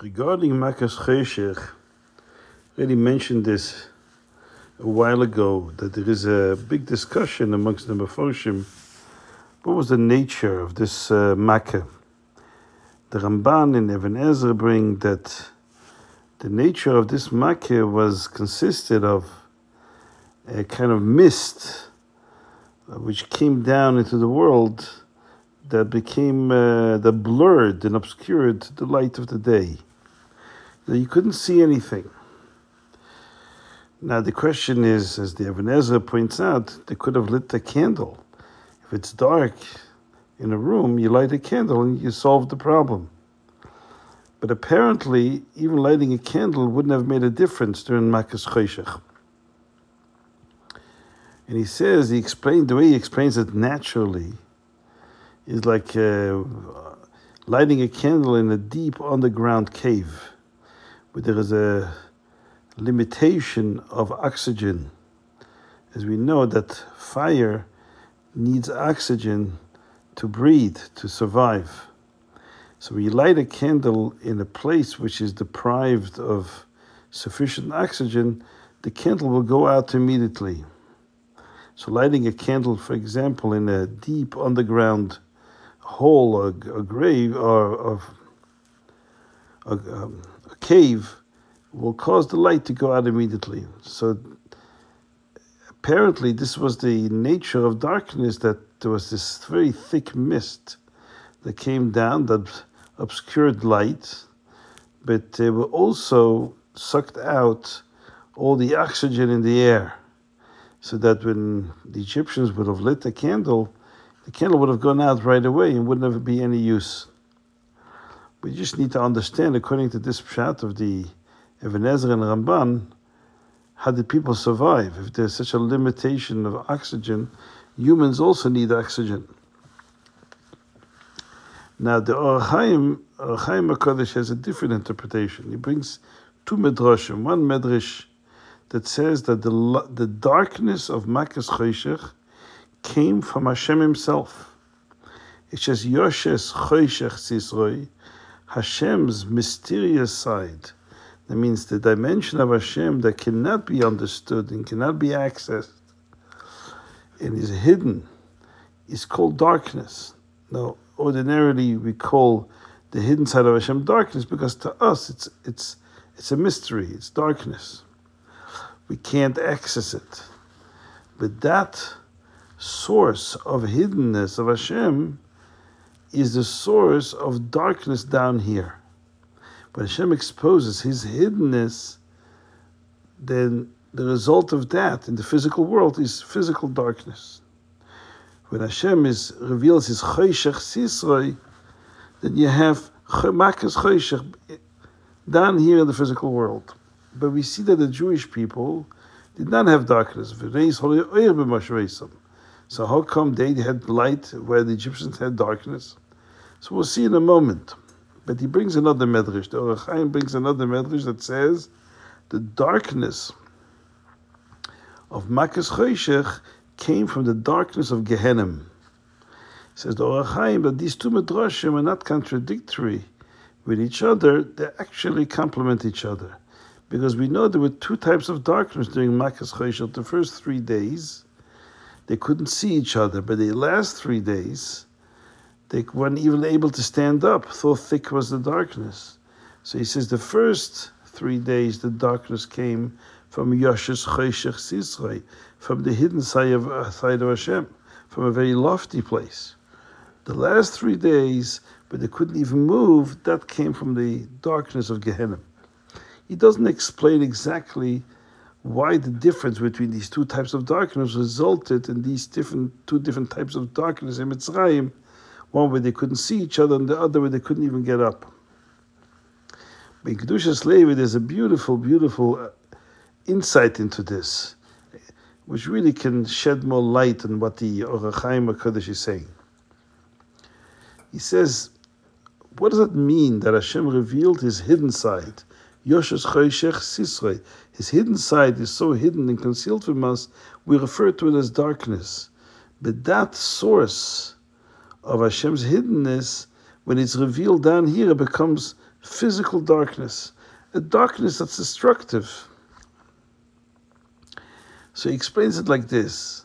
Regarding Makas Choshech, I already mentioned this a while ago that there is a big discussion amongst the Meforshim. What was the nature of this uh, Makkah? The Ramban and Even Ezra bring that the nature of this Makkah was consisted of a kind of mist uh, which came down into the world that became uh, that blurred and obscured the light of the day you couldn't see anything. Now the question is, as the Even Ezra points out, they could have lit a candle. If it's dark in a room, you light a candle and you solve the problem. But apparently, even lighting a candle wouldn't have made a difference during Makas Choshech. And he says, he explained, the way he explains it naturally is like uh, lighting a candle in a deep underground cave where there is a limitation of oxygen. As we know that fire needs oxygen to breathe, to survive. So you light a candle in a place which is deprived of sufficient oxygen, the candle will go out immediately. So lighting a candle, for example, in a deep underground hole or a grave or, or a, um, a cave will cause the light to go out immediately. So apparently, this was the nature of darkness that there was this very thick mist that came down that obscured light, but they were also sucked out all the oxygen in the air, so that when the Egyptians would have lit a candle, the candle would have gone out right away and wouldn't have be any use. We just need to understand, according to this pshat of the Even Ezra and Ramban, how did people survive? If there's such a limitation of oxygen, humans also need oxygen. Now, the Or HaChaim, Orachaim HaKadosh has a different interpretation. He brings two medrashim. One medrash that says that the, the darkness of Makas Choshech came from Hashem himself. It says, Yoshes Choshech Sisroi, Hashem's mysterious side. That means the dimension of Hashem that cannot be understood and cannot be accessed and is hidden is called darkness. Now, ordinarily we call the hidden side of Hashem darkness because to us it's it's it's a mystery, it's darkness. We can't access it. But that source of hiddenness of Hashem is the source of darkness down here. When Hashem exposes His hiddenness, then the result of that in the physical world is physical darkness. When Hashem is reveals His Choshech Sisroi, then you have Makas Choshech down here in the physical world. But we see that the Jewish people did not have darkness. So how come they had light where the Egyptians had darkness? So we'll see in a moment. But he brings another medrash. The Or brings another medrash that says the darkness of Makas Choshech came from the darkness of Gehenim. Says the Or HaChaim that these two medrashim are not contradictory with each other; they actually complement each other, because we know there were two types of darkness during Makas Choshech. The first three days, they couldn't see each other, but the last three days, they weren't even able to stand up, so thick was the darkness. So he says the first three days the darkness came from Yoshes Choshech Sisrei, from the hidden side of, uh, side of Hashem, from a very lofty place. The last three days, but they couldn't even move, that came from the darkness of Gehenna. He doesn't explain exactly why the difference between these two types of darkness resulted in these different two different types of darkness in Mitzrayim, one where they couldn't see each other and the other where they couldn't even get up. In Kedushas Levi, there's a beautiful, beautiful uh, insight into this, which really can shed more light on what the Or HaChaim HaKadosh is saying. He says, what does it mean that Hashem revealed His hidden side? Yoshes Choshech Sisrei. His hidden side is so hidden and concealed from us, we refer to it as darkness. But that source of Hashem's hiddenness when it's revealed down here, it becomes physical darkness, a darkness that's destructive. So he explains it like this.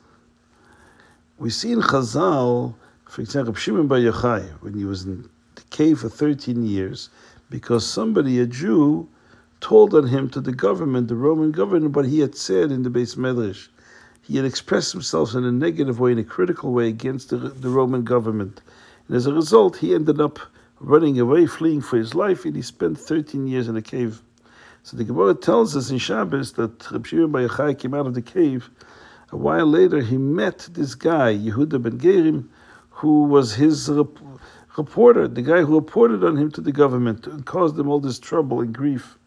We see in Chazal, for example, Shimon Bar Yochai, when he was in the cave for 13 years, because somebody, a Jew, told on him to the government, the Roman government, what he had said in the Beis Medrash. He had expressed himself in a negative way, in a critical way against the, the Roman government. And as a result, he ended up running away, fleeing for his life, and he spent 13 years in a cave. So the Gemara tells us in Shabbos that Reb Shimon Bar Yochai came out of the cave. A while later, he met this guy, Yehuda ben Gerim, who was his rep- reporter, the guy who reported on him to the government and caused him all this trouble and grief.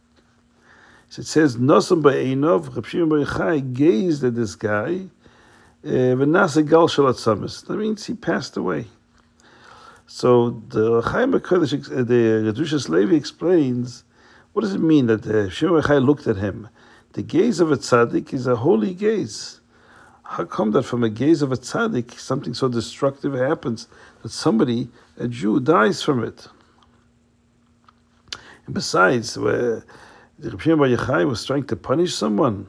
So it says, Nosam Ba'enov, Reb Shimon Bar gazed at this guy, uh, V'nasa Gal Shalat That means he passed away. So the Chaim HaKadosh, the Kedushas Levi explains, what does it mean that uh, Shimon Bar looked at him? The gaze of a tzaddik is a holy gaze. How come that from a gaze of a tzaddik, something so destructive happens that somebody, a Jew, dies from it? And besides, where the Shimon Bar Yochai was trying to punish someone,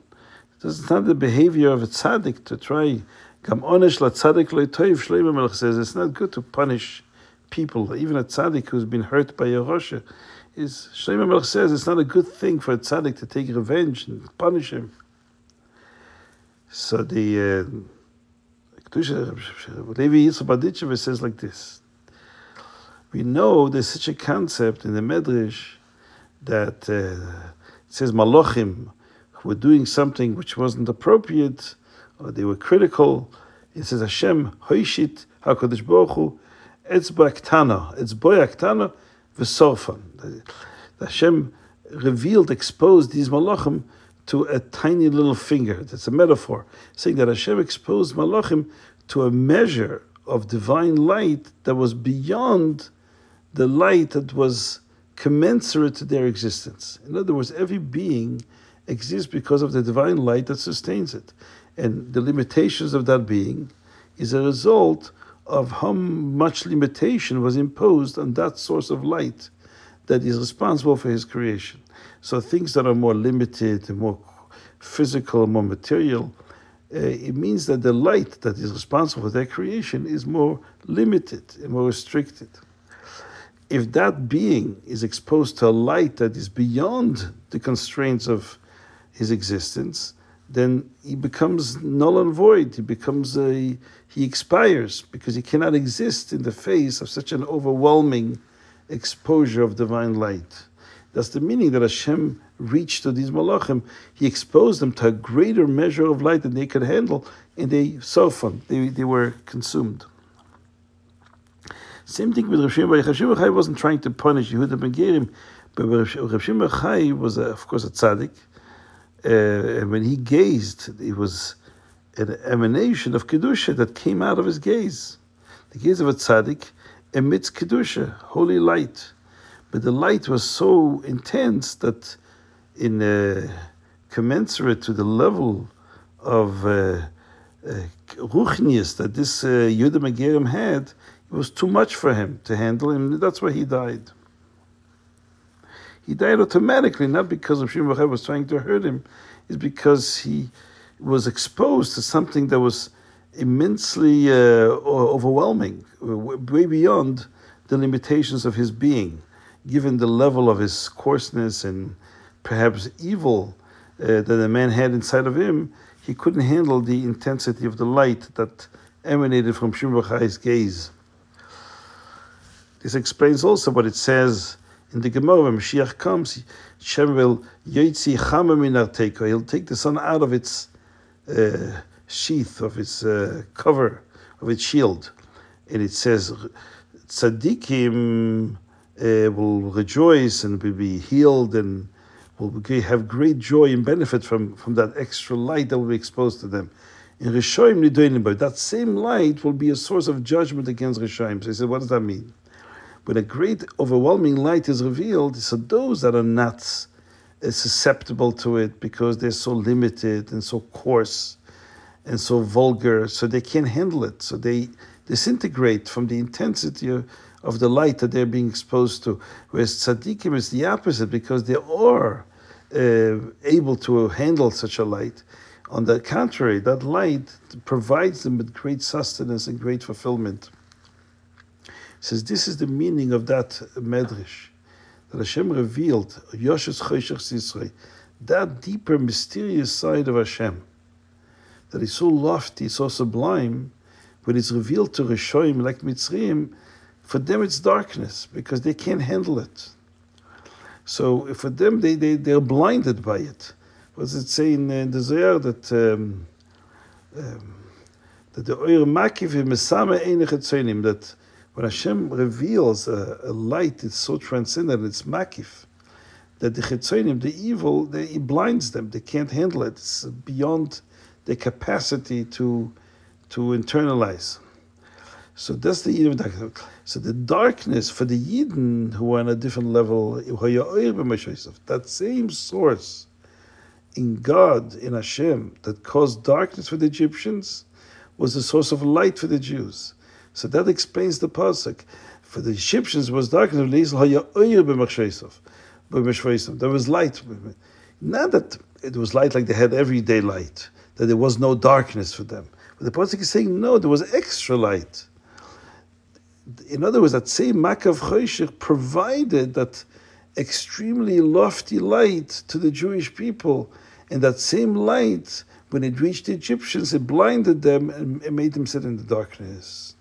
it's not the behavior of a tzaddik to try. La tzaddik says it's not good to punish people, even a tzaddik who's been hurt by a Rosha, is Shlomo says it's not a good thing for a tzaddik to take revenge and punish him. So the uh, Levi Yitzchak says like this. We know there's such a concept in the Medrash that uh, says Malachim who were doing something which wasn't appropriate, or they were critical. It says Hashem Hoishit Hakadosh Baruch Hu Etzba Aktana, Etzboy Aktana v'sorfan. Hashem revealed, exposed these malachim to a tiny little finger. That's a metaphor, saying that Hashem exposed malachim to a measure of divine light that was beyond the light that was commensurate to their existence. In other words, every being exists because of the divine light that sustains it. And the limitations of that being is a result of how much limitation was imposed on that source of light that is responsible for his creation. So things that are more limited, more physical, more material, uh, it means that the light that is responsible for their creation is more limited and more restricted. If that being is exposed to a light that is beyond the constraints of his existence, then he becomes null and void. He becomes a he expires because he cannot exist in the face of such an overwhelming exposure of divine light. That's the meaning that Hashem reached to these malachim. He exposed them to a greater measure of light than they could handle, and they softened. They, they were consumed. Same thing with Rav Shimon Bar wasn't trying to punish Yehuda ben Gerim, but Rav Shimon was, a, of course, a tzaddik. Uh, and when he gazed, it was an emanation of kedusha that came out of his gaze. The gaze of a tzaddik emits kedusha, holy light, but the light was so intense that, in uh, commensurate to the level of uh, uh, that this uh, Yehuda Megerim had, it was too much for him to handle, and that's why he died. He died automatically, not because of Shimon was trying to hurt him, it's because he was exposed to something that was immensely uh, overwhelming, way beyond the limitations of his being, given the level of his coarseness and perhaps evil uh, that the man had inside of him. He couldn't handle the intensity of the light that emanated from Shimon gaze. This explains also what it says in the Gemara, when Mashiach comes, Shem will yotzi chama He'll take the sun out of its uh, sheath, of its uh, cover, of its shield, and it says tzaddikim uh, will rejoice and will be healed and will have great joy and benefit from, from that extra light that will be exposed to them. In Rishoim that same light will be a source of judgment against Rishoim. So he said, what does that mean? When a great overwhelming light is revealed, so those that are not susceptible to it because they're so limited and so coarse and so vulgar, so they can't handle it. So they disintegrate from the intensity of, of the light that they're being exposed to. Whereas tzaddikim is the opposite because they are uh, able to handle such a light. On the contrary, that light provides them with great sustenance and great fulfillment. Says this is the meaning of that medrash that Hashem revealed Yoshes Choshech Sisrei, that deeper, mysterious side of Hashem that is so lofty, so sublime, when it's revealed to Rishoim like Mitzrayim, for them it's darkness because they can't handle it. So for them, they, they, they're blinded by it. What does it say in, in the Zohar that um, um, that the Oyer Makiv Mesame that when Hashem reveals a, a, light, it's so transcendent, it's Makif, that the Chetzonim, the evil, they, it blinds them. They can't handle it. It's beyond their capacity to to internalize. So that's the Yidden. So the darkness for the Yidden who are on a different level, that same source in God, in Hashem, that caused darkness for the Egyptians, was the source of light for the Jews. So that explains the pasuk. For the Egyptians was darkness. There was light. Not that it was light like they had everyday light, that there was no darkness for them. But the pasuk is saying no, there was extra light in other words, that same Makas Choshech provided that extremely lofty light to the Jewish people. And that same light, when it reached the Egyptians, it blinded them and made them sit in the darkness.